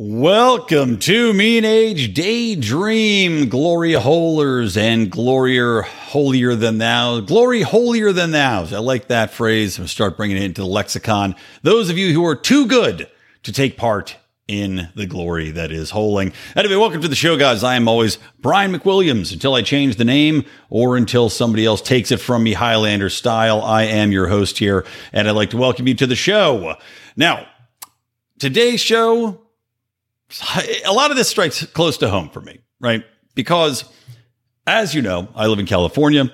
Welcome to Mean Age Daydream, glory holers and glorier holier than thou, glory holier than thous. I like that phrase. I'm start bringing it into the lexicon. Those of you who are too good to take part in the glory that is holing. Anyway, welcome to the show, guys. I am always Brian McWilliams until I change the name or until somebody else takes it from me, Highlander style. I am your host here, and I'd like to welcome you to the show. Now, today's show a lot of this strikes close to home for me, right? Because as you know, I live in California.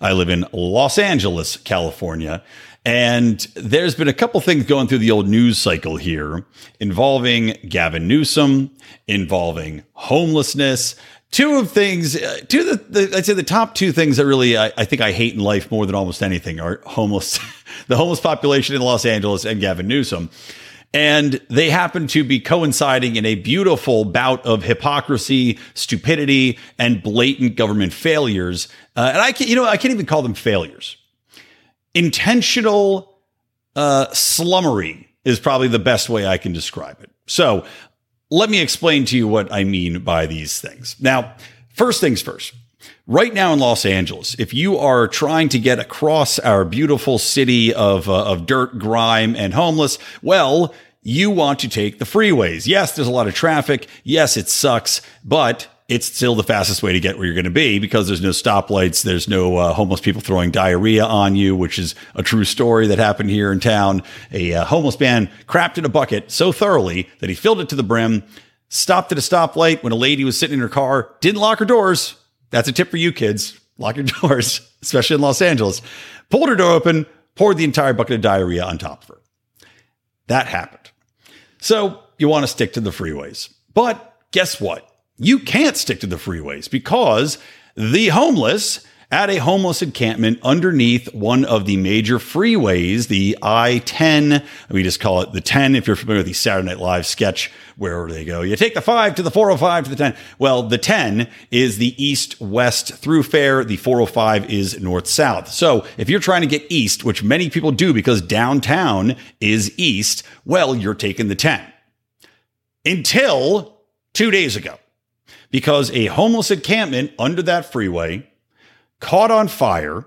I live in Los Angeles, California. And there's been a couple things going through the old news cycle here involving Gavin Newsom, involving homelessness. Two of things, uh, two of the, the, I'd say the top two things that really I, I think I hate in life more than almost anything are homeless, the homeless population in Los Angeles and Gavin Newsom. And they happen to be coinciding in a beautiful bout of hypocrisy, stupidity, and blatant government failures. Uh, and I can, you know, I can't even call them failures. Intentional uh, slummery is probably the best way I can describe it. So let me explain to you what I mean by these things. Now, first things first. Right now in Los Angeles, if you are trying to get across our beautiful city of, uh, of dirt, grime, and homeless, well, you want to take the freeways. Yes, there's a lot of traffic. Yes, it sucks, but it's still the fastest way to get where you're going to be because there's no stoplights. There's no uh, homeless people throwing diarrhea on you, which is a true story that happened here in town. A uh, homeless man crapped in a bucket so thoroughly that he filled it to the brim, stopped at a stoplight when a lady was sitting in her car, didn't lock her doors, that's a tip for you kids. Lock your doors, especially in Los Angeles. Pulled her door open, poured the entire bucket of diarrhea on top of her. That happened. So you want to stick to the freeways. But guess what? You can't stick to the freeways because the homeless at a homeless encampment underneath one of the major freeways, the I 10. We just call it the 10 if you're familiar with the Saturday Night Live sketch where they go, you take the 5 to the 405 to the 10. Well, the 10 is the east west through fare, the 405 is north south. So if you're trying to get east, which many people do because downtown is east, well, you're taking the 10. Until two days ago, because a homeless encampment under that freeway caught on fire,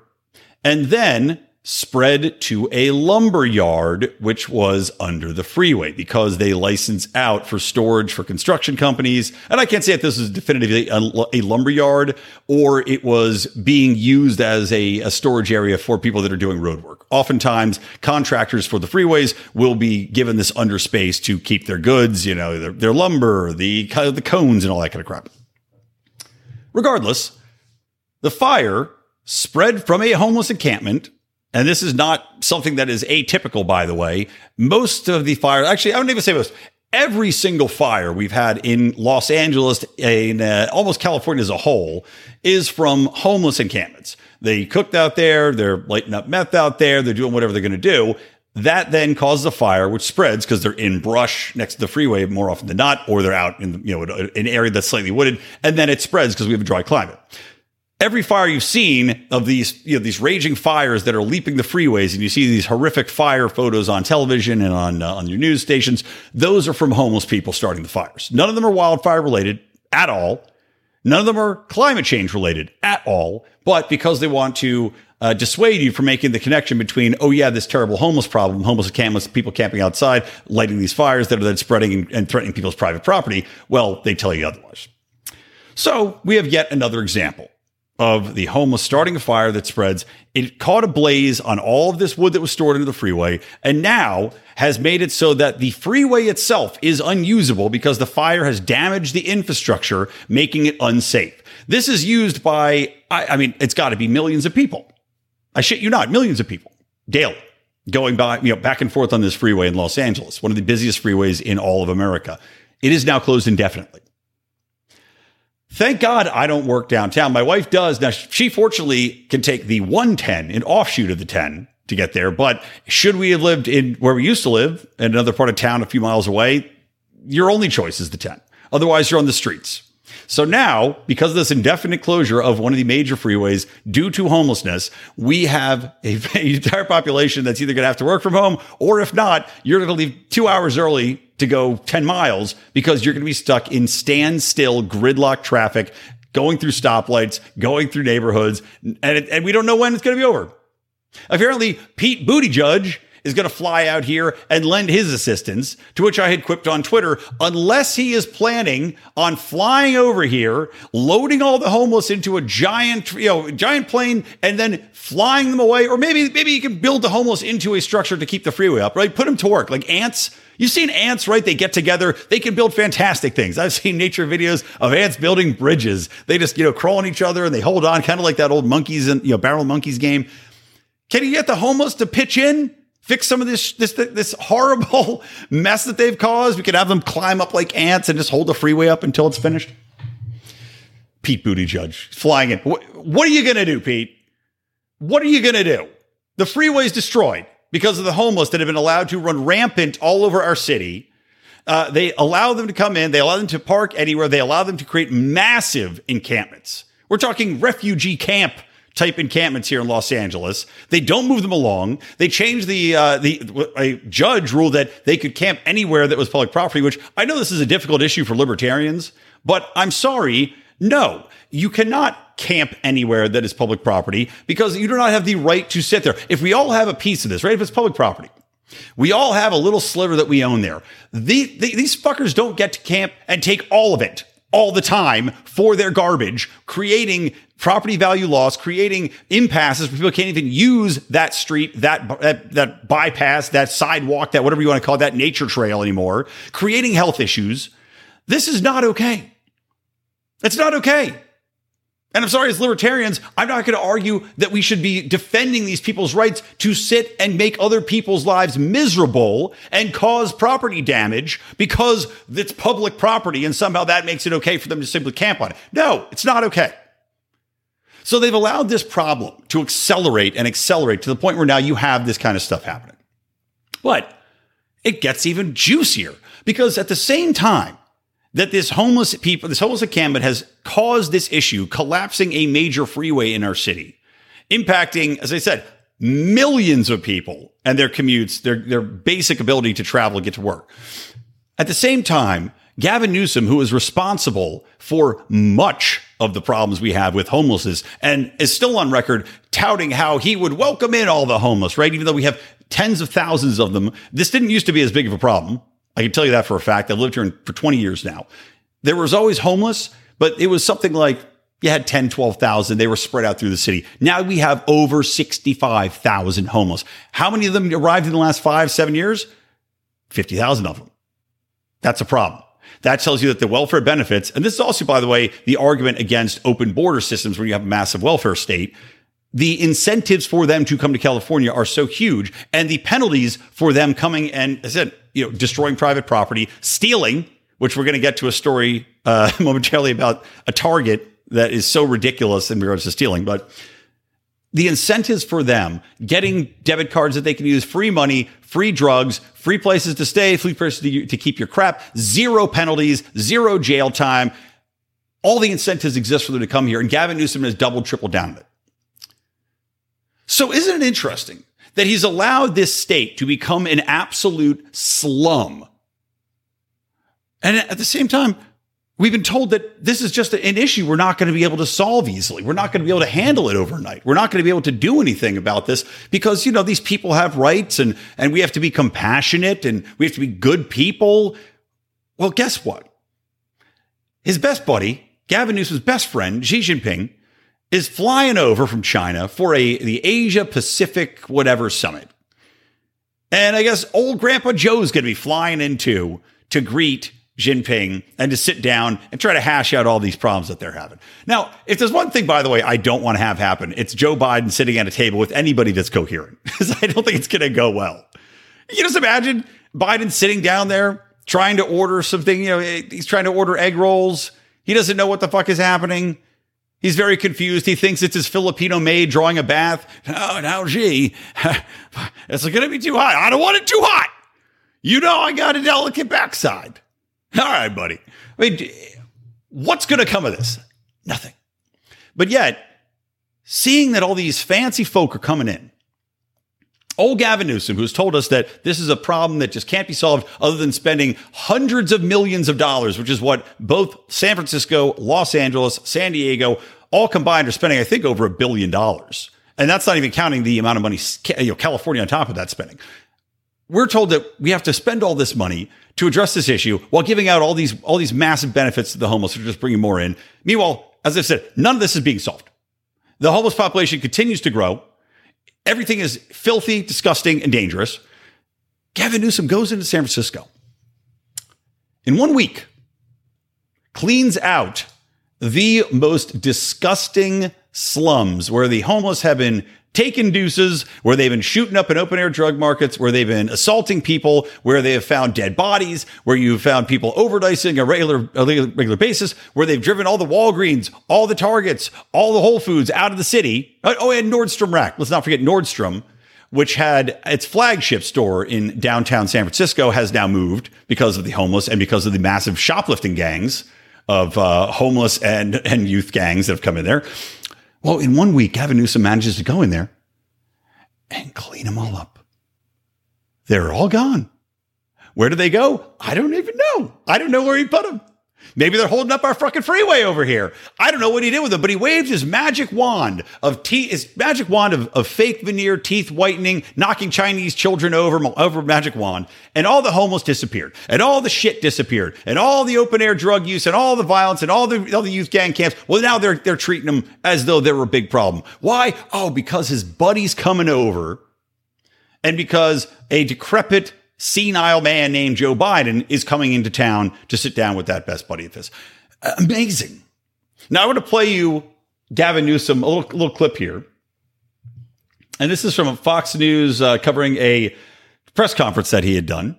and then spread to a lumber yard, which was under the freeway because they license out for storage for construction companies. And I can't say if this is definitively a, a lumber yard or it was being used as a, a, storage area for people that are doing road work. Oftentimes, contractors for the freeways will be given this under space to keep their goods, you know, their, their lumber, the, the cones, and all that kind of crap. Regardless, the fire spread from a homeless encampment. And this is not something that is atypical, by the way. Most of the fires, actually, I don't even say most, every single fire we've had in Los Angeles and uh, almost California as a whole is from homeless encampments. They cooked out there, they're lighting up meth out there, they're doing whatever they're going to do. That then causes a fire, which spreads because they're in brush next to the freeway more often than not, or they're out in you know an area that's slightly wooded, and then it spreads because we have a dry climate every fire you've seen of these, you know, these raging fires that are leaping the freeways, and you see these horrific fire photos on television and on uh, on your news stations, those are from homeless people starting the fires. None of them are wildfire related at all. None of them are climate change related at all. But because they want to uh, dissuade you from making the connection between, oh yeah, this terrible homeless problem, homeless campers, people camping outside, lighting these fires that are then spreading and, and threatening people's private property. Well, they tell you otherwise. So we have yet another example of the homeless starting a fire that spreads. It caught a blaze on all of this wood that was stored into the freeway and now has made it so that the freeway itself is unusable because the fire has damaged the infrastructure, making it unsafe. This is used by, I, I mean, it's got to be millions of people. I shit you not, millions of people daily going by, you know, back and forth on this freeway in Los Angeles, one of the busiest freeways in all of America. It is now closed indefinitely. Thank God I don't work downtown. My wife does. Now, she fortunately can take the 110, an offshoot of the 10 to get there. But should we have lived in where we used to live in another part of town a few miles away, your only choice is the 10. Otherwise, you're on the streets. So now, because of this indefinite closure of one of the major freeways due to homelessness, we have a, a entire population that's either going to have to work from home, or if not, you're going to leave two hours early to go 10 miles because you're going to be stuck in standstill gridlock traffic, going through stoplights, going through neighborhoods, and, and we don't know when it's going to be over. Apparently, Pete Buttigieg is going to fly out here and lend his assistance, to which I had quipped on Twitter, unless he is planning on flying over here, loading all the homeless into a giant, you know, giant plane and then flying them away. Or maybe, maybe you can build the homeless into a structure to keep the freeway up, right? Put them to work like ants. You've seen ants, right? They get together. They can build fantastic things. I've seen nature videos of ants building bridges. They just, you know, crawl on each other and they hold on kind of like that old monkeys and, you know, barrel monkeys game. Can you get the homeless to pitch in? fix some of this this this horrible mess that they've caused. We could have them climb up like ants and just hold the freeway up until it's finished. Pete Buttigieg flying in. What, what are you going to do, Pete? What are you going to do? The freeway's destroyed because of the homeless that have been allowed to run rampant all over our city. Uh, they allow them to come in. They allow them to park anywhere. They allow them to create massive encampments. We're talking refugee camp type encampments here in Los Angeles. They don't move them along. They changed the uh, the a judge ruled that they could camp anywhere that was public property. Which I know this is a difficult issue for libertarians, but I'm sorry, no, you cannot camp anywhere that is public property because you do not have the right to sit there. If we all have a piece of this, right? If it's public property. We all have a little sliver that we own there. The, the, these fuckers don't get to camp and take all of it all the time for their garbage, creating property value loss, creating impasses where people can't even use that street, that, that, that bypass, that sidewalk, that whatever you want to call it, that nature trail anymore, creating health issues. This is not okay. It's not okay. And I'm sorry, as libertarians, I'm not going to argue that we should be defending these people's rights to sit and make other people's lives miserable and cause property damage because it's public property and somehow that makes it okay for them to simply camp on it. No, it's not okay. So they've allowed this problem to accelerate and accelerate to the point where now you have this kind of stuff happening. But it gets even juicier because at the same time, that this homeless people, this homeless encampment has caused this issue, collapsing a major freeway in our city, impacting, as I said, millions of people and their commutes, their, their basic ability to travel and get to work. At the same time, Gavin Newsom, who is responsible for much of the problems we have with homelessness and is still on record touting how he would welcome in all the homeless, right? Even though we have tens of thousands of them. This didn't used to be as big of a problem. I can tell you that for a fact. I've lived here for 20 years now. There was always homeless, but it was something like you had 10, 12,000. They were spread out through the city. Now we have over 65,000 homeless. How many of them arrived in the last five, seven years? 50,000 of them. That's a problem. That tells you that the welfare benefits, and this is also, by the way, the argument against open border systems where you have a massive welfare state the incentives for them to come to California are so huge, and the penalties for them coming and, as I said, you know, destroying private property, stealing, which we're going to get to a story uh, momentarily about a target that is so ridiculous in regards to stealing, but the incentives for them getting debit cards that they can use, free money, free drugs, free places to stay, free places to, to keep your crap, zero penalties, zero jail time. All the incentives exist for them to come here, and Gavin Newsom has doubled, tripled down on it. So isn't it interesting that he's allowed this state to become an absolute slum? And at the same time, we've been told that this is just an issue we're not going to be able to solve easily. We're not going to be able to handle it overnight. We're not going to be able to do anything about this because, you know, these people have rights and, and we have to be compassionate and we have to be good people. Well, guess what? His best buddy, Gavin Newsom's best friend, Xi Jinping, is flying over from China for a the Asia Pacific whatever summit. And I guess old Grandpa Joe's going to be flying in too to greet Jinping and to sit down and try to hash out all these problems that they're having. Now, if there's one thing, by the way, I don't want to have happen, it's Joe Biden sitting at a table with anybody that's coherent because I don't think it's going to go well. You just imagine Biden sitting down there trying to order something. You know, he's trying to order egg rolls He doesn't know what the fuck is happening. He's very confused. He thinks it's his Filipino maid drawing a bath. Oh, now, gee, it's going to be too hot. I don't want it too hot. You know, I got a delicate backside. All right, buddy. I mean, what's going to come of this? Nothing. But yet, seeing that all these fancy folk are coming in, Old Gavin Newsom, who's told us that this is a problem that just can't be solved other than spending hundreds of millions of dollars, which is what both San Francisco, Los Angeles, San Diego, all combined are spending, I think, over a billion dollars. And that's not even counting the amount of money you know, California on top of that spending. We're told that we have to spend all this money to address this issue while giving out all these all these massive benefits to the homeless, or just bringing more in. Meanwhile, as I said, none of this is being solved. The homeless population continues to grow. Everything is filthy, disgusting, and dangerous. Gavin Newsom goes into San Francisco in one week, cleans out the most disgusting slums where the homeless have been taking deuces, where they've been shooting up in open air drug markets, where they've been assaulting people, where they have found dead bodies, where you've found people overdosing a regular, a regular basis, where they've driven all the Walgreens, all the Targets, all the Whole Foods out of the city. Oh, oh and Nordstrom Rack. Let's not forget Nordstrom, which had its flagship store in downtown San Francisco, has now moved because of the homeless and because of the massive shoplifting gangs of uh, homeless and, and youth gangs that have come in there. Well, in one week, Gavin Newsom manages to go in there and clean them all up. They're all gone. Where do they go? I don't even know. I don't know where he put them. Maybe they're holding up our fucking freeway over here. I don't know what he did with them, but he waved his magic wand of teeth, his magic wand of, of fake veneer teeth whitening, knocking Chinese children over, over magic wand, and all the homeless disappeared, and all the shit disappeared, and all the open air drug use, and all the violence, and all the all the youth gang camps. Well, now they're they're treating them as though they were a big problem. Why? Oh, because his buddy's coming over, and because a decrepit senile man named Joe Biden is coming into town to sit down with that best buddy of his. Amazing. Now I want to play you Gavin Newsom a little, little clip here. And this is from Fox News uh, covering a press conference that he had done.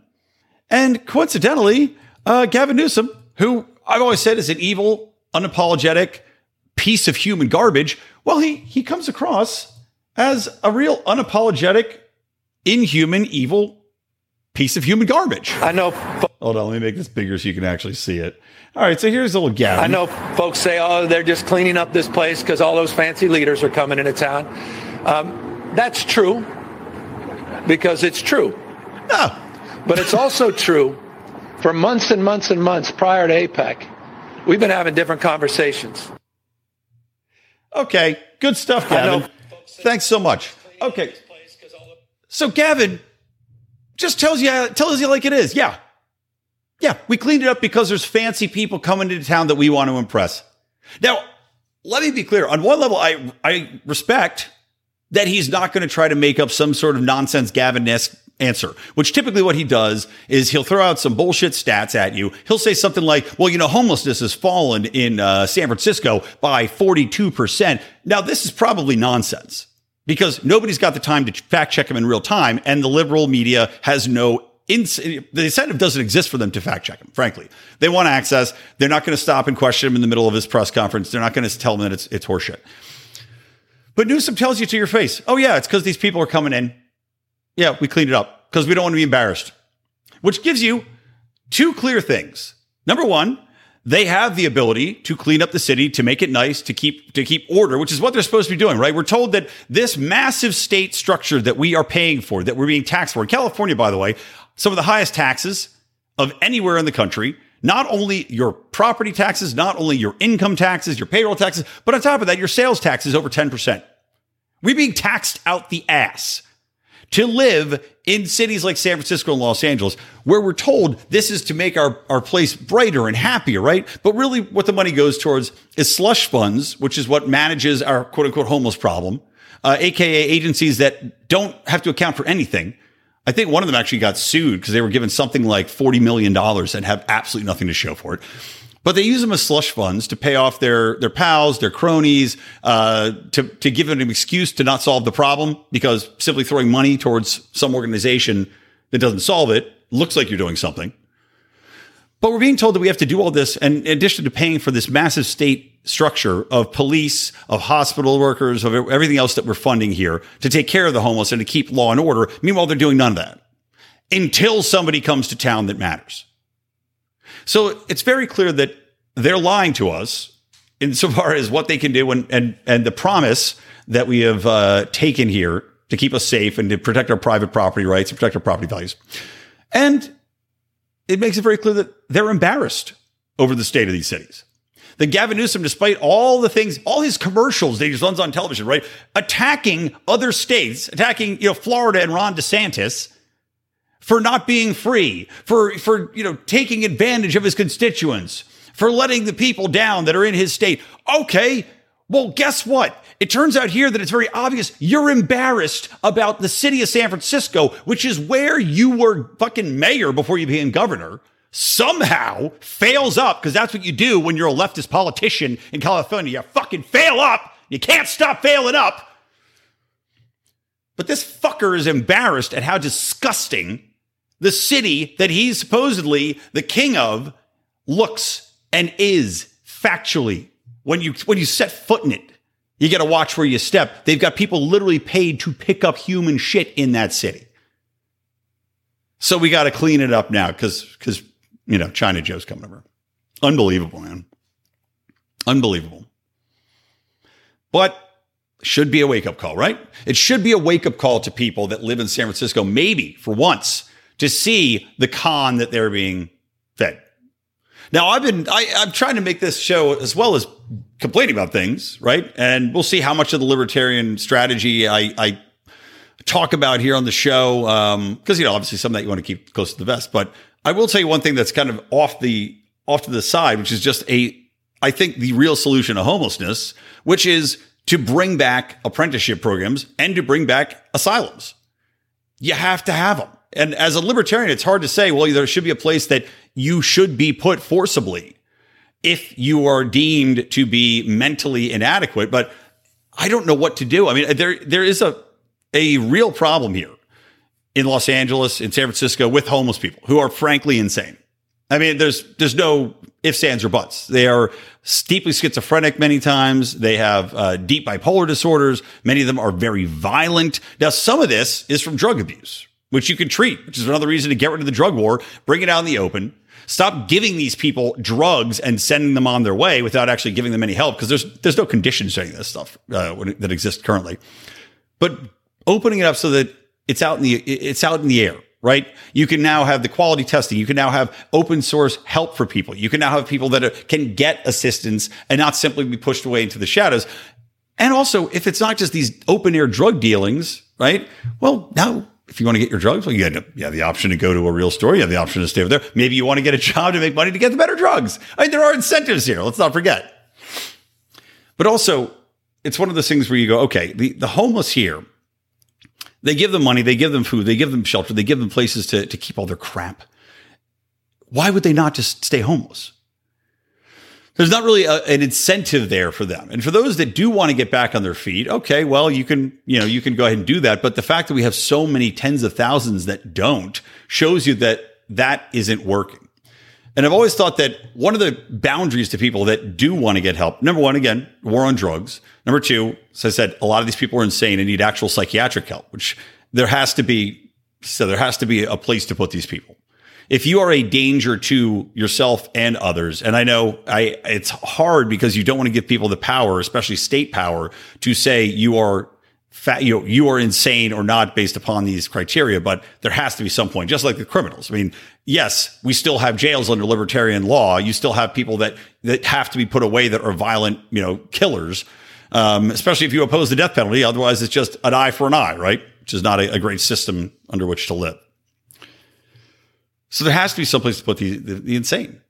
And coincidentally, uh, Gavin Newsom, who I've always said is an evil, unapologetic piece of human garbage, well, he, he comes across as a real unapologetic, inhuman, evil piece of human garbage. I know. Hold on, let me make this bigger so you can actually see it. All right, so here's a little Gavin. I know folks say, oh, they're just cleaning up this place because all those fancy leaders are coming into town. Um, that's true because it's true. No. But it's also true for months and months and months prior to APEC, we've been having different conversations. Okay, good stuff, Gavin. Thanks so much. Okay. So, Gavin, just tells you tells you like it is. Yeah. Yeah, we cleaned it up because there's fancy people coming into town that we want to impress. Now, let me be clear. On one level, I I respect that he's not going to try to make up some sort of nonsense Gavin-esque answer, which typically what he does is he'll throw out some bullshit stats at you. He'll say something like, well, you know, homelessness has fallen in uh, San Francisco by 42%. Now, this is probably nonsense because nobody's got the time to fact check them in real time. And the liberal media has no ins- the incentive doesn't exist for them to fact check him, frankly. They want access. They're not going to stop and question him in the middle of his press conference. They're not going to tell him that it's, it's horseshit. But Newsom tells you to your face, oh, yeah, it's because these people are coming in. Yeah, we cleaned it up because we don't want to be embarrassed, which gives you two clear things. Number one, they have the ability to clean up the city, to make it nice, to keep to keep order, which is what they're supposed to be doing, right? We're told that this massive state structure that we are paying for, that we're being taxed for in California, by the way, some of the highest taxes of anywhere in the country. Not only your property taxes, not only your income taxes, your payroll taxes, but on top of that, your sales taxes over 10%. We're being taxed out the ass to live in cities like San Francisco and Los Angeles, where we're told this is to make our, our place brighter and happier, right? But really, what the money goes towards is slush funds, which is what manages our quote unquote homeless problem, uh, aka agencies that don't have to account for anything. I think one of them actually got sued because they were given something like $40 million and have absolutely nothing to show for it. But they use them as slush funds to pay off their their pals, their cronies, uh, to to give them an excuse to not solve the problem because simply throwing money towards some organization that doesn't solve it looks like you're doing something. But we're being told that we have to do all this, and in addition to paying for this massive state structure of police, of hospital workers, of everything else that we're funding here to take care of the homeless and to keep law and order. Meanwhile, they're doing none of that until somebody comes to town that matters. So it's very clear that they're lying to us insofar as what they can do and, and, and the promise that we have uh, taken here to keep us safe and to protect our private property rights and protect our property values. And it makes it very clear that they're embarrassed over the state of these cities. That Gavin Newsom, despite all the things, all his commercials that he runs on television, right, attacking other states, attacking you know Florida and Ron DeSantis for not being free, for for you know taking advantage of his constituents, for letting the people down that are in his state. Okay, well, guess what? It turns out here that it's very obvious you're embarrassed about the city of San Francisco, which is where you were fucking mayor before you became governor, somehow fails up, because that's what you do when you're a leftist politician in California. You fucking fail up. You can't stop failing up. But this fucker is embarrassed at how disgusting the city that he's supposedly the king of looks and is factually when you when you set foot in it. You got to watch where you step. They've got people literally paid to pick up human shit in that city. So we got to clean it up now because, because, you know, China Joe's coming over. Unbelievable, man. Unbelievable. But should be a wake up call, right? It should be a wake up call to people that live in San Francisco, maybe for once, to see the con that they're being fed. Now, I've been, I, I'm trying to make this show as well as complaining about things, right? And we'll see how much of the libertarian strategy I, I talk about here on the show. Because, um, you know, obviously some that you want to keep close to the vest. But I will tell you one thing that's kind of off the, off to the side, which is just a, I think the real solution to homelessness, which is to bring back apprenticeship programs and to bring back asylums. You have to have them. And as a libertarian, it's hard to say, well, there should be a place that you should be put forcibly if you are deemed to be mentally inadequate. But I don't know what to do. I mean, there there is a a real problem here in Los Angeles, in San Francisco, with homeless people who are frankly insane. I mean, there's there's no ifs, ands, or buts. They are deeply schizophrenic many times. They have uh, deep bipolar disorders. Many of them are very violent. Now, some of this is from drug abuse, which you can treat, which is another reason to get rid of the drug war, bring it out in the open. Stop giving these people drugs and sending them on their way without actually giving them any help because there's there's no conditions to any of this stuff uh, that exists currently. But opening it up so that it's out in the it's out in the air, right? You can now have the quality testing. You can now have open source help for people. You can now have people that are, can get assistance and not simply be pushed away into the shadows. And also, if it's not just these open air drug dealings, right? Well, now if you want to get your drugs, well, you have, you have the option to go to a real store. You have the option to stay over there. Maybe you want to get a job to make money to get the better drugs. I mean, there are incentives here. Let's not forget. But also, it's one of those things where you go, okay, the, the homeless here, they give them money, they give them food, they give them shelter, they give them places to, to keep all their crap. Why would they not just stay homeless? There's not really a, an incentive there for them. And for those that do want to get back on their feet, okay, well, you can, you know, you can go ahead and do that. But the fact that we have so many tens of thousands that don't shows you that that isn't working. And I've always thought that one of the boundaries to people that do want to get help, number one, again, war on drugs. Number two, as I said, a lot of these people are insane and need actual psychiatric help, which there has to be, so there has to be a place to put these people if you are a danger to yourself and others, and I know I, it's hard because you don't want to give people the power, especially state power, to say you are fat, you, you are insane or not based upon these criteria, but there has to be some point, just like the criminals. I mean, yes, we still have jails under libertarian law. You still have people that, that have to be put away that are violent, you know, killers. Um, especially if you oppose the death penalty. Otherwise, it's just an eye for an eye, right? Which is not a, a great system under which to live. So there has to be someplace to put the, the, the insane.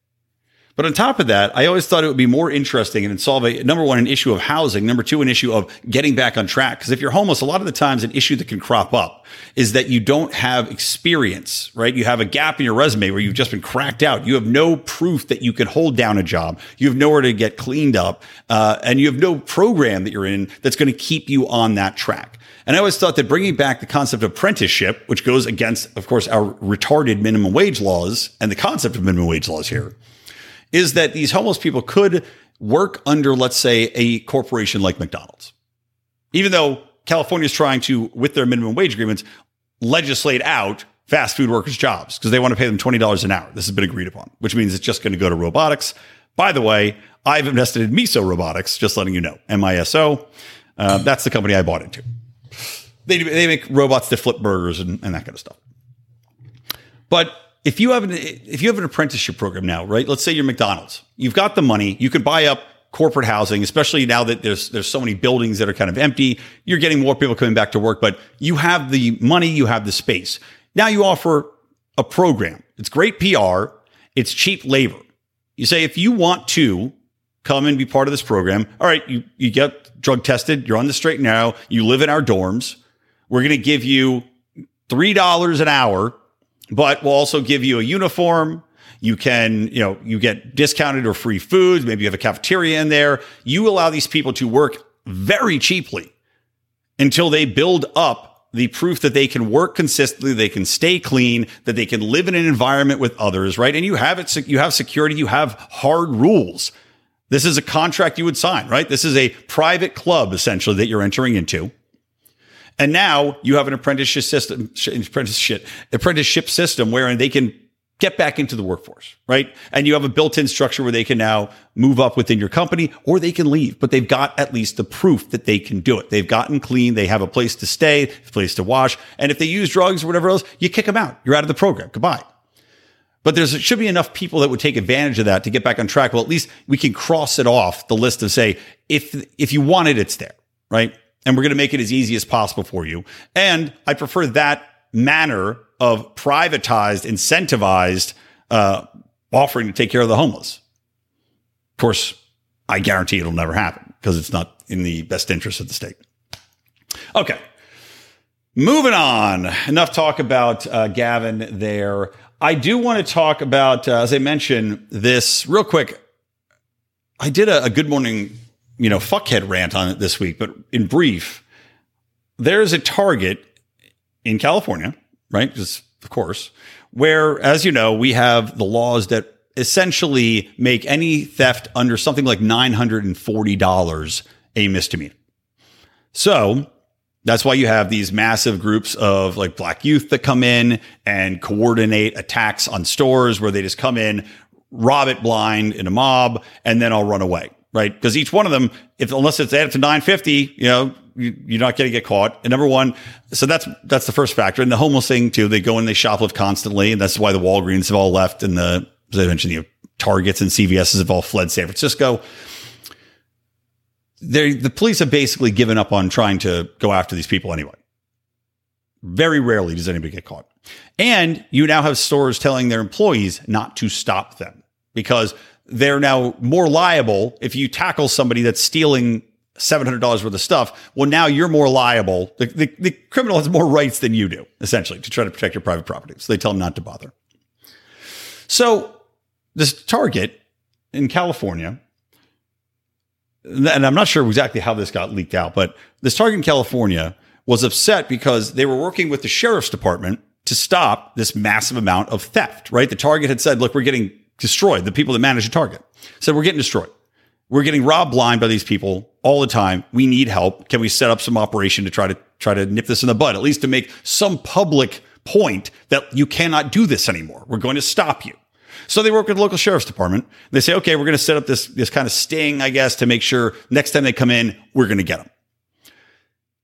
But on top of that, I always thought it would be more interesting and solve a number one, an issue of housing. Number two, an issue of getting back on track. Because if you're homeless, a lot of the times an issue that can crop up is that you don't have experience, right? You have a gap in your resume where you've just been cracked out. You have no proof that you can hold down a job. You have nowhere to get cleaned up. Uh, and you have no program that you're in that's going to keep you on that track. And I always thought that bringing back the concept of apprenticeship, which goes against, of course, our retarded minimum wage laws and the concept of minimum wage laws here, is that these homeless people could work under, let's say, a corporation like McDonald's. Even though California is trying to, with their minimum wage agreements, legislate out fast food workers' jobs because they want to pay them $20 an hour. This has been agreed upon, which means it's just going to go to robotics. By the way, I've invested in Miso Robotics, just letting you know. M-I-S-O. Uh, that's the company I bought into. They, they make robots that flip burgers and, and that kind of stuff. But if you have an if you have an apprenticeship program now, right? Let's say you're McDonald's. You've got the money. You can buy up corporate housing, especially now that there's there's so many buildings that are kind of empty. You're getting more people coming back to work, but you have the money, you have the space. Now you offer a program. It's great PR. It's cheap labor. You say if you want to come and be part of this program, all right, you you get drug tested, you're on the straight and narrow, you live in our dorms. We're going to give you $3 an hour, but we'll also give you a uniform. You can, you know, you get discounted or free foods. Maybe you have a cafeteria in there. You allow these people to work very cheaply until they build up the proof that they can work consistently, they can stay clean, that they can live in an environment with others, right? And you have it, you have security, you have hard rules. This is a contract you would sign, right? This is a private club essentially that you're entering into. And now you have an apprenticeship system, apprenticeship, apprenticeship system wherein they can get back into the workforce, right? And you have a built-in structure where they can now move up within your company or they can leave, but they've got at least the proof that they can do it. They've gotten clean. They have a place to stay, a place to wash. And if they use drugs or whatever else, you kick them out. You're out of the program. Goodbye. But there should be enough people that would take advantage of that to get back on track. Well, at least we can cross it off the list of say, if, if you want it, it's there, right? And we're going to make it as easy as possible for you. And I prefer that manner of privatized, incentivized uh, offering to take care of the homeless. Of course, I guarantee it'll never happen because it's not in the best interest of the state. Okay. Moving on. Enough talk about uh, Gavin there. I do want to talk about, uh, as I mentioned, this real quick. I did a, a Good Morning, you know, fuckhead rant on it this week, but in brief, there's a target in California right? Just of course, where, as you know, we have the laws that essentially make any theft under something like $940 a misdemeanor. So that's why you have these massive groups of like black youth that come in and coordinate attacks on stores where they just come in, rob it blind in a mob, and then I'll run away, right? Because each one of them, if unless it's added to 950, you know, you're not going to get caught. And number one, so that's that's the first factor. And the homeless thing too, they go and they shoplift constantly, and that's why the Walgreens have all left, and the as I mentioned, you know, Targets and CVSs have all fled San Francisco. They the police have basically given up on trying to go after these people anyway. Very rarely does anybody get caught. And you now have stores telling their employees not to stop them because they're now more liable if you tackle somebody that's stealing $700 worth of stuff. Well, now you're more liable. The, the, the, criminal has more rights than you do, essentially, to try to protect your private property. So they tell them not to bother. So this target in California, and I'm not sure exactly how this got leaked out, but this target in California was upset because they were working with the sheriff's department to stop this massive amount of theft, right? The target had said, look, we're getting destroyed. The people that manage the target said, we're getting destroyed. We're getting robbed blind by these people all the time. We need help. Can we set up some operation to try to try to nip this in the bud, at least to make some public point that you cannot do this anymore. We're going to stop you. So they work with the local sheriff's department. They say, okay, we're going to set up this, this kind of sting, I guess, to make sure next time they come in, we're going to get them.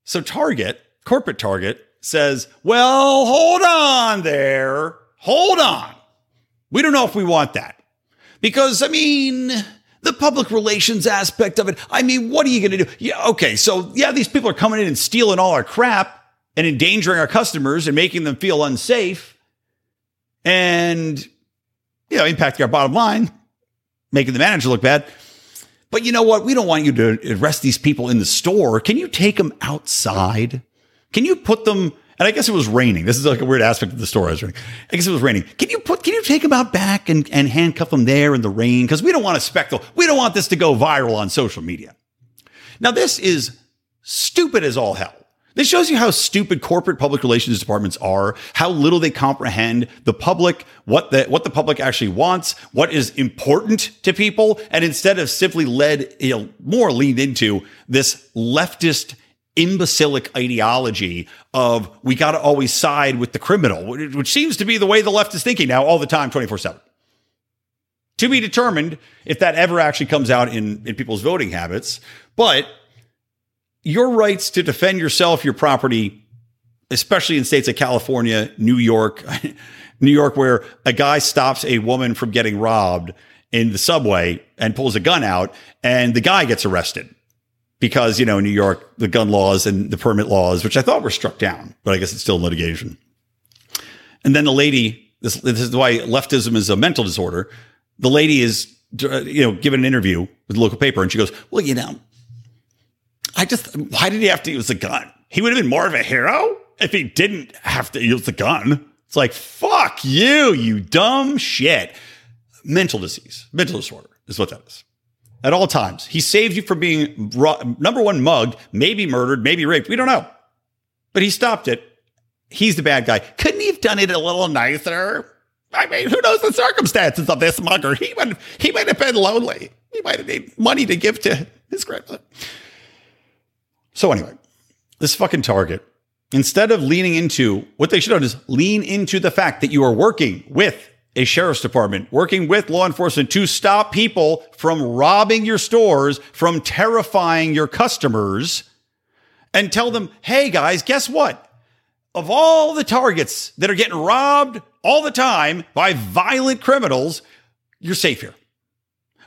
So Target, corporate Target says, well, hold on there. Hold on. We don't know if we want that because I mean, the public relations aspect of it. I mean, what are you going to do? Yeah, okay. So, yeah, these people are coming in and stealing all our crap and endangering our customers and making them feel unsafe and, you know, impacting our bottom line, making the manager look bad. But you know what? We don't want you to arrest these people in the store. Can you take them outside? Can you put them and I guess it was raining. This is like a weird aspect of the story. I, I guess it was raining. Can you put, can you take them out back and, and handcuff them there in the rain? Cause we don't want a spectacle. We don't want this to go viral on social media. Now, this is stupid as all hell. This shows you how stupid corporate public relations departments are, how little they comprehend the public, what the, what the public actually wants, what is important to people. And instead of simply led, you know, more leaned into this leftist imbecilic ideology of we got to always side with the criminal, which seems to be the way the left is thinking now all the time, 24 7. To be determined if that ever actually comes out in, in people's voting habits. But your rights to defend yourself, your property, especially in states like California, New York, New York, where a guy stops a woman from getting robbed in the subway and pulls a gun out, and the guy gets arrested because, you know, in New York, the gun laws and the permit laws, which I thought were struck down, but I guess it's still in litigation. And then the lady, this, this is why leftism is a mental disorder. The lady is, you know, given an interview with the local paper, and she goes, "Well, you know, I just, why did he have to use a gun? He would have been more of a hero if he didn't have to use the gun. It's like, fuck you, you dumb shit. Mental disease, mental disorder is what that is. At all times, he saved you from being number one mugged, maybe murdered, maybe raped. We don't know, but he stopped it. He's the bad guy. Couldn't he have done it a little nicer? I mean, who knows the circumstances of this mugger? He might, he might have been lonely. He might have needed money to give to his grandmother. So anyway, this fucking Target, instead of leaning into what they should have is lean into the fact that you are working with a sheriff's department, working with law enforcement to stop people from robbing your stores, from terrifying your customers, and tell them, hey guys, guess what? Of all the targets that are getting robbed all the time by violent criminals, you're safe here.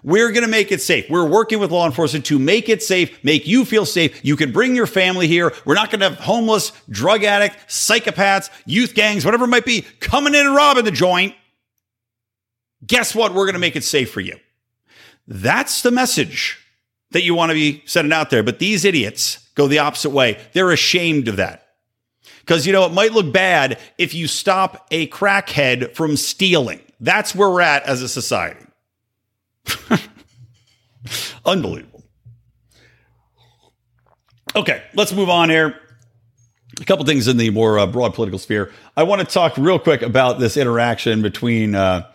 We're going to make it safe. We're working with law enforcement to make it safe, make you feel safe. You can bring your family here. We're not going to have homeless, drug addict, psychopaths, youth gangs, whatever it might be, coming in and robbing the joint. Guess what? We're going to make it safe for you. That's the message that you want to be sending out there. But these idiots go the opposite way. They're ashamed of that. Because, you know, it might look bad if you stop a crackhead from stealing. That's where we're at as a society. Unbelievable. Okay, let's move on here. A couple things in the more uh, broad political sphere. I want to talk real quick about this interaction between. Uh,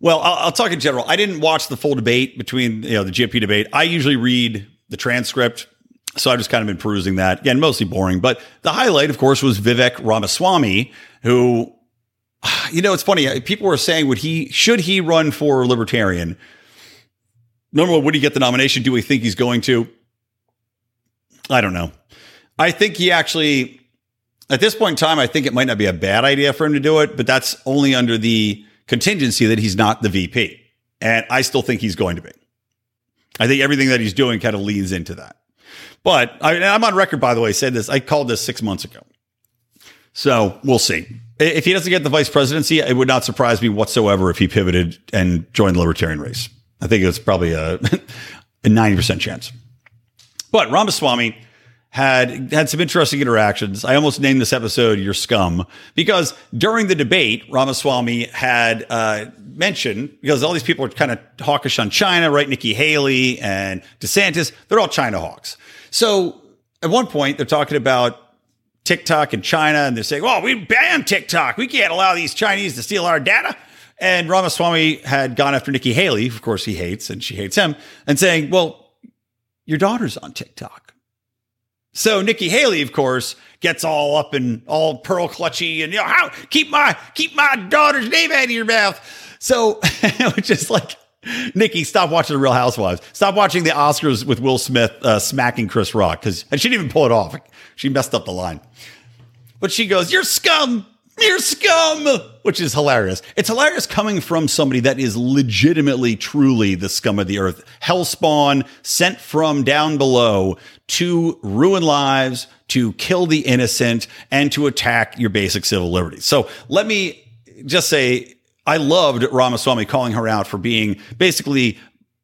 well, I'll, I'll, talk in general. I didn't watch the full debate between you know the GOP debate. I usually read the transcript, so I've just kind of been perusing that. Again, mostly boring. But the highlight, of course, was Vivek Ramaswamy, who, you know, it's funny. People were saying, would he should he run for Libertarian? Normally, would he get the nomination? Do we think he's going to? I don't know. I think he actually, at this point in time, I think it might not be a bad idea for him to do it, but that's only under the contingency that he's not the VP. And I still think he's going to be. I think everything that he's doing kind of leans into that. But I, am on record, by the way, said this. I called this six months ago. So we'll see. If he doesn't get the vice presidency, it would not surprise me whatsoever if he pivoted and joined the libertarian race. I think it's probably a, a 90% chance. But Ramaswamy had had some interesting interactions. I almost named this episode "Your Scum" because during the debate, Ramaswamy had uh, mentioned because all these people are kind of hawkish on China, right? Nikki Haley and DeSantis, they're all China hawks. So at one point, they're talking about TikTok and China, and they're saying, "Well, we banned TikTok. We can't allow these Chinese to steal our data." And Ramaswamy had gone after Nikki Haley, of course he hates, and she hates him, and saying, Well, your daughter's on TikTok. So Nikki Haley, of course, gets all up and all pearl clutchy and you know, how keep my keep my daughter's name out of your mouth. So which is like Nikki, stop watching the Real Housewives. Stop watching the Oscars with Will Smith uh, smacking Chris Rock because and she didn't even pull it off. She messed up the line. But she goes, "You're scum. You're scum, which is hilarious. It's hilarious coming from somebody that is legitimately, truly the scum of the earth. Hellspawn sent from down below to ruin lives, to kill the innocent, and to attack your basic civil liberties. So let me just say, I loved Ramaswamy calling her out for being basically,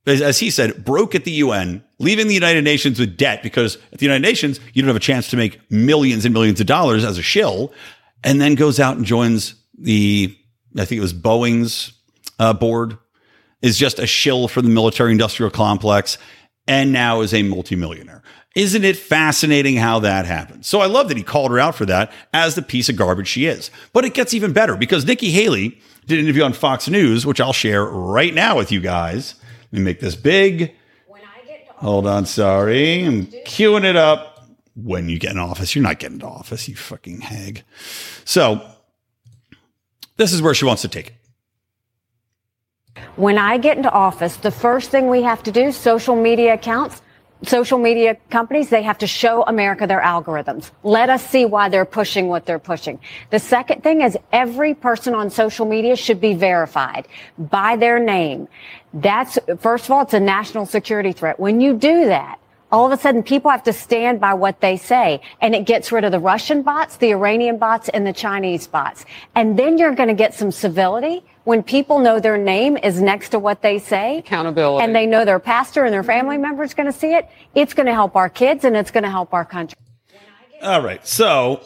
as he said, broke at the UN, leaving the United Nations with debt because at the United Nations, you don't have a chance to make millions and millions of dollars as a shill and then goes out and joins the, I think it was Boeing's uh, board, is just a shill for the military industrial complex. and now is a multimillionaire. Isn't it fascinating how that happened? So I love that he called her out for that as the piece of garbage she is. But it gets even better because Nikki Haley did an interview on Fox News, which I'll share right now with you guys. Let me make this big. Hold on, sorry. I'm queuing it up. When you get in office, you're not getting to office, you fucking hag. So this is where she wants to take it. When I get into office, the first thing we have to do, social media accounts, social media companies, they have to show America their algorithms. Let us see why they're pushing what they're pushing. The second thing is every person on social media should be verified by their name. That's, first of all, it's a national security threat. When you do that, all of a sudden people have to stand by what they say and it gets rid of the Russian bots, the Iranian bots and the Chinese bots. And then you're going to get some civility when people know their name is next to what they say. Accountability. And they know their pastor and their family member is going to see it. It's going to help our kids and it's going to help our country. All right. So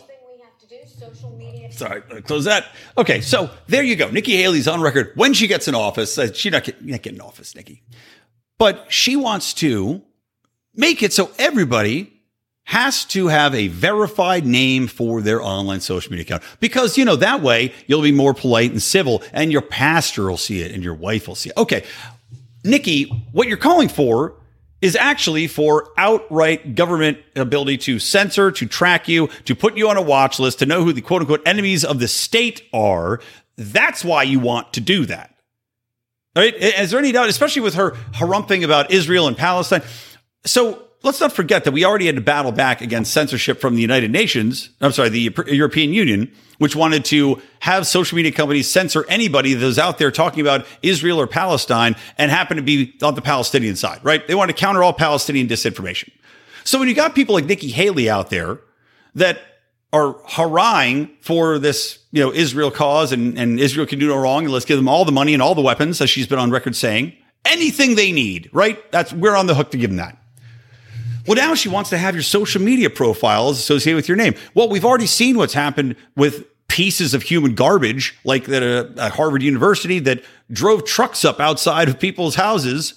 Sorry, close that. Okay, so there you go. Nikki Haley's on record when she gets in office. Uh, she's not, get, not getting in office, Nikki, but she wants to make it so everybody has to have a verified name for their online social media account because you know that way you'll be more polite and civil and your pastor will see it and your wife will see it. Okay. Nikki, what you're calling for is actually for outright government ability to censor, to track you, to put you on a watch list, to know who the quote unquote enemies of the state are. That's why you want to do that. Right? Is there any doubt, especially with her harumping about Israel and Palestine? So let's not forget that we already had to battle back against censorship from the United Nations. I'm sorry, the European Union, which wanted to have social media companies censor anybody that was out there talking about Israel or Palestine and happened to be on the Palestinian side, right? They want to counter all Palestinian disinformation. So when you got people like Nikki Haley out there that are haranguing for this, you know, Israel cause and, and Israel can do no wrong and let's give them all the money and all the weapons, as she's been on record saying, anything they need, right? That's, we're on the hook to give them that. Well, now she wants to have your social media profiles associated with your name. Well, we've already seen what's happened with pieces of human garbage, like that uh, at Harvard University that drove trucks up outside of people's houses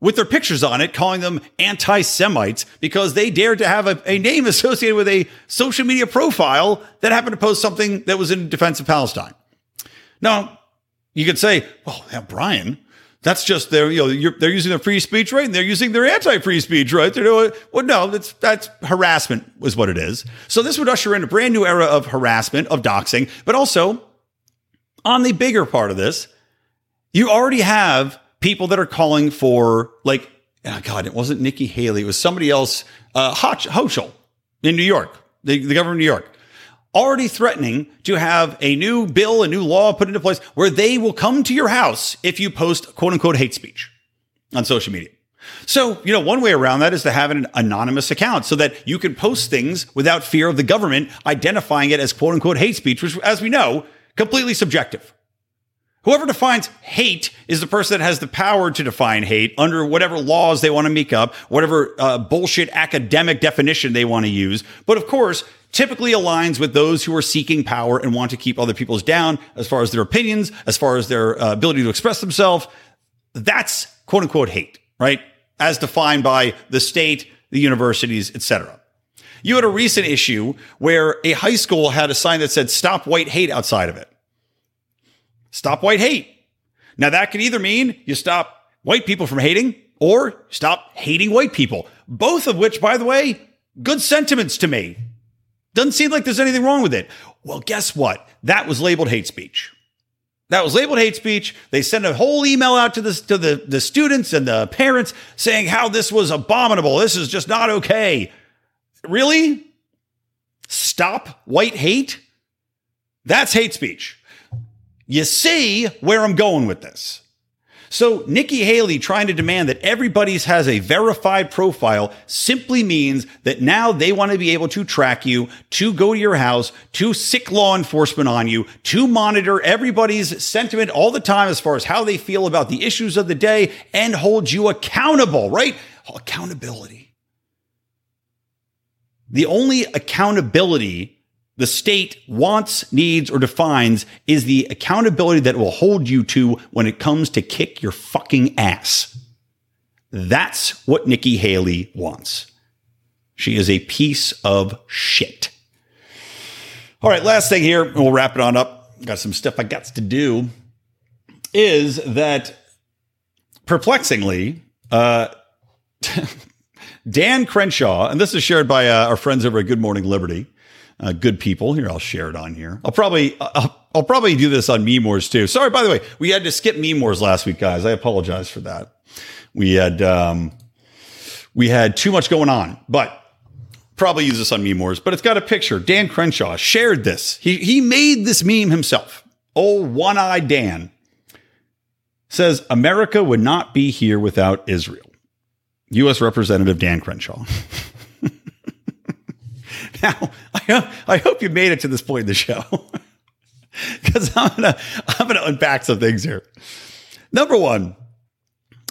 with their pictures on it, calling them anti Semites because they dared to have a, a, name associated with a social media profile that happened to post something that was in defense of Palestine. Now, you could say, well, yeah, Brian, that's just their, you know, they're using their free speech right and they're using their anti-free speech right. They're doing, well, no, that's, that's harassment is what it is. So this would usher in a brand new era of harassment, of doxing, but also on the bigger part of this, you already have people that are calling for like, oh God, it wasn't Nikki Haley. It was somebody else, uh, Hochul in New York, the, the governor of New York already threatening to have a new bill, a new law put into place where they will come to your house if you post quote unquote hate speech on social media. So, you know, one way around that is to have an anonymous account so that you can post things without fear of the government identifying it as quote unquote hate speech, which, as we know, completely subjective. Whoever defines hate is the person that has the power to define hate under whatever laws they want to make up, whatever uh, bullshit academic definition they want to use. But of course, typically aligns with those who are seeking power and want to keep other people's down as far as their opinions, as far as their uh, ability to express themselves. That's quote unquote hate, right? As defined by the state, the universities, etc. You had a recent issue where a high school had a sign that said stop white hate outside of it. Stop white hate. Now that could either mean you stop white people from hating or stop hating white people. Both of which, by the way, good sentiments to me. Doesn't seem like there's anything wrong with it. Well, guess what? That was labeled hate speech. That was labeled hate speech. They sent a whole email out to the, to the, the students and the parents saying how this was abominable. This is just not okay. Really? Stop white hate? That's hate speech. You see where I'm going with this. So Nikki Haley trying to demand that everybody's has a verified profile simply means that now they want to be able to track you, to go to your house, to sic law enforcement on you, to monitor everybody's sentiment all the time as far as how they feel about the issues of the day and hold you accountable, right? Accountability. The only accountability the state wants, needs, or defines is the accountability that will hold you to when it comes to kick your fucking ass. That's what Nikki Haley wants. She is a piece of shit. All right, last thing here, we'll wrap it on up. Got some stuff I got to do. Is that perplexingly, uh, Dan Crenshaw, and this is shared by uh, our friends over at Good Morning Liberty, uh, good people. Here, I'll share it on here. I'll probably, I'll, I'll probably do this on Meme Wars too. Sorry, by the way, we had to skip Meme Wars last week, guys. I apologize for that. We had, um, we had too much going on, but probably use this on Meme Wars. But it's got a picture. Dan Crenshaw shared this. He he made this meme himself. Oh, one eyed Dan says America would not be here without Israel. U.S. Representative Dan Crenshaw. now, I hope, I hope you made it to this point in the show because I'm gonna I'm gonna unpack some things here. Number one,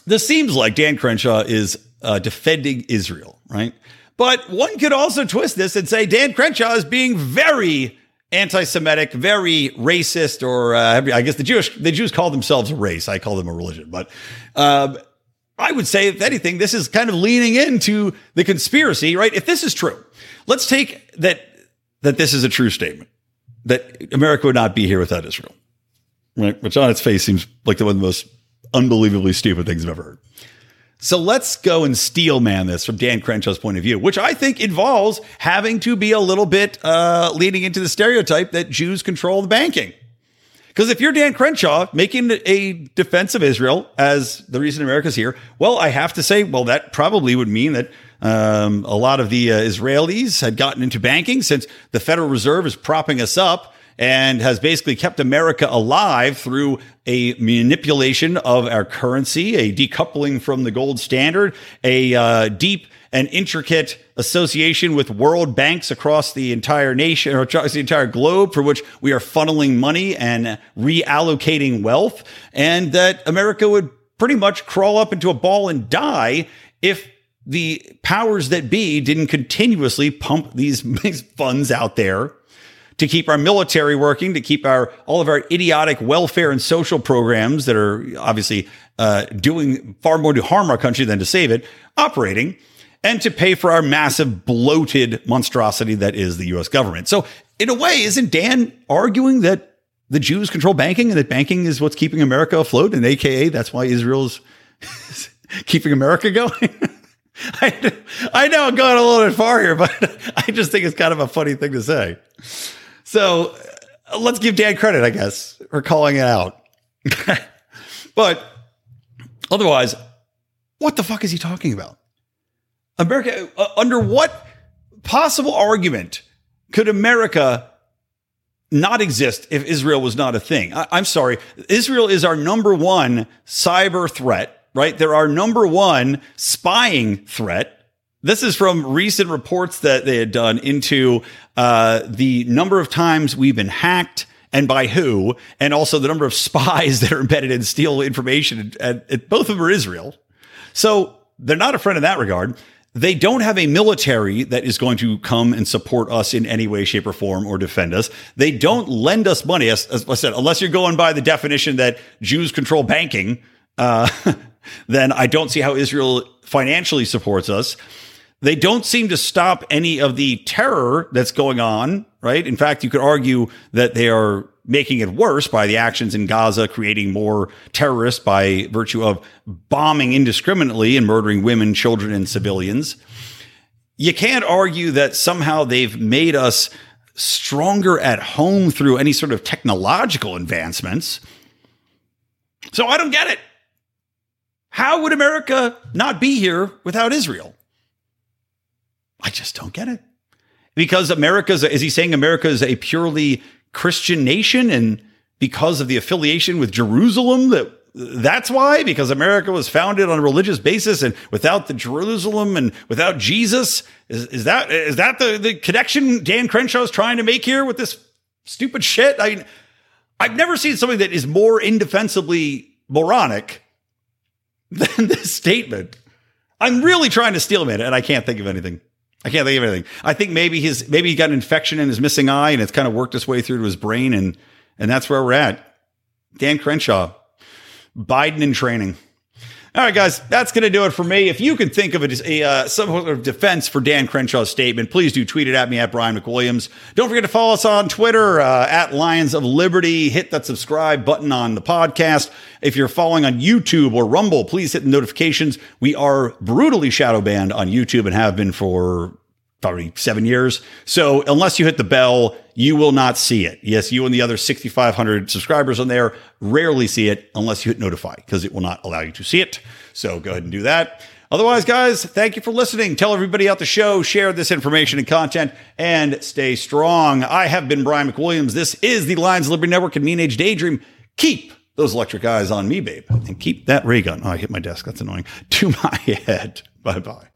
this seems like Dan Crenshaw is uh, defending Israel, right? But one could also twist this and say Dan Crenshaw is being very anti-Semitic, very racist, or uh, I guess the Jewish the Jews call themselves a race. I call them a religion, but. Um, I would say, if anything, this is kind of leaning into the conspiracy, right? If this is true, let's take that that this is a true statement that America would not be here without Israel, right? Which on its face seems like the one of the most unbelievably stupid things I've ever heard. So let's go and steel man this from Dan Crenshaw's point of view, which I think involves having to be a little bit uh, into the stereotype that Jews control the banking. Because if you're Dan Crenshaw making a defense of Israel as the reason America's here, well, I have to say, well, that probably would mean that um, a lot of the uh, Israelis had gotten into banking since the Federal Reserve is propping us up and has basically kept America alive through a manipulation of our currency, a decoupling from the gold standard, a uh, deep and intricate association with world banks across the entire nation or across the entire globe for which we are funneling money and reallocating wealth and that America would pretty much crawl up into a ball and die if the powers that be didn't continuously pump these, these funds out there to keep our military working, to keep our all of our idiotic welfare and social programs that are obviously uh, doing far more to harm our country than to save it operating, and to pay for our massive bloated monstrosity that is the U.S. government. So, in a way, isn't Dan arguing that the Jews control banking and that banking is what's keeping America afloat, and AKA that's why Israel's keeping America going? I, I know I'm going a little bit far here, but I just think it's kind of a funny thing to say. So uh, let's give Dan credit, I guess, for calling it out. but otherwise, what the fuck is he talking about? America, uh, under what possible argument could America not exist if Israel was not a thing? I, I'm sorry. Israel is our number one cyber threat, right? They're our number one spying threat. This is from recent reports that they had done into uh, the number of times we've been hacked and by who, and also the number of spies that are embedded in steal information. And, and both of them are Israel. So they're not a friend in that regard. They don't have a military that is going to come and support us in any way, shape, or form or defend us. They don't lend us money. As, as I said, unless you're going by the definition that Jews control banking, uh, then I don't see how Israel financially supports us. They don't seem to stop any of the terror that's going on, right? In fact, you could argue that they are making it worse by the actions in Gaza, creating more terrorists by virtue of bombing indiscriminately and murdering women, children, and civilians. You can't argue that somehow they've made us stronger at home through any sort of technological advancements. So I don't get it. How would America not be here without Israel? I just don't get it. Because America's, is he saying America is a purely Christian nation and because of the affiliation with Jerusalem that that's why because America was founded on a religious basis and without the Jerusalem and without Jesus is, is that is that the, the connection Dan Crenshaw is trying to make here with this stupid shit? I mean, I've never seen something that is more indefensibly moronic than this statement. I'm really trying to steel man, and I can't think of anything. I can't think of anything. I think maybe his maybe he got an infection in his missing eye and it's kind of worked its way through to his brain and and that's where we're at. Dan Crenshaw, Biden in training. All right, guys, that's going to do it for me. If you can think of it as a uh, some sort of defense for Dan Crenshaw's statement, please do tweet it at me at Brian McWilliams. Don't forget to follow us on Twitter uh, at Lions of Liberty. Hit that subscribe button on the podcast. If you're following on YouTube or Rumble, please hit the notifications. We are brutally shadow banned on YouTube and have been for probably seven years. So unless you hit the bell, you will not see it. Yes, you and the other 6,500 subscribers on there rarely see it unless you hit notify because it will not allow you to see it. So go ahead and do that. Otherwise, guys, thank you for listening. Tell everybody out the show, share this information and content, and stay strong. I have been Brian McWilliams. This is the Lions Liberty Network and Mean Age Daydream. Keep those electric eyes on me, babe, and keep that ray gun. Oh, I hit my desk. That's annoying. To my head. Bye bye.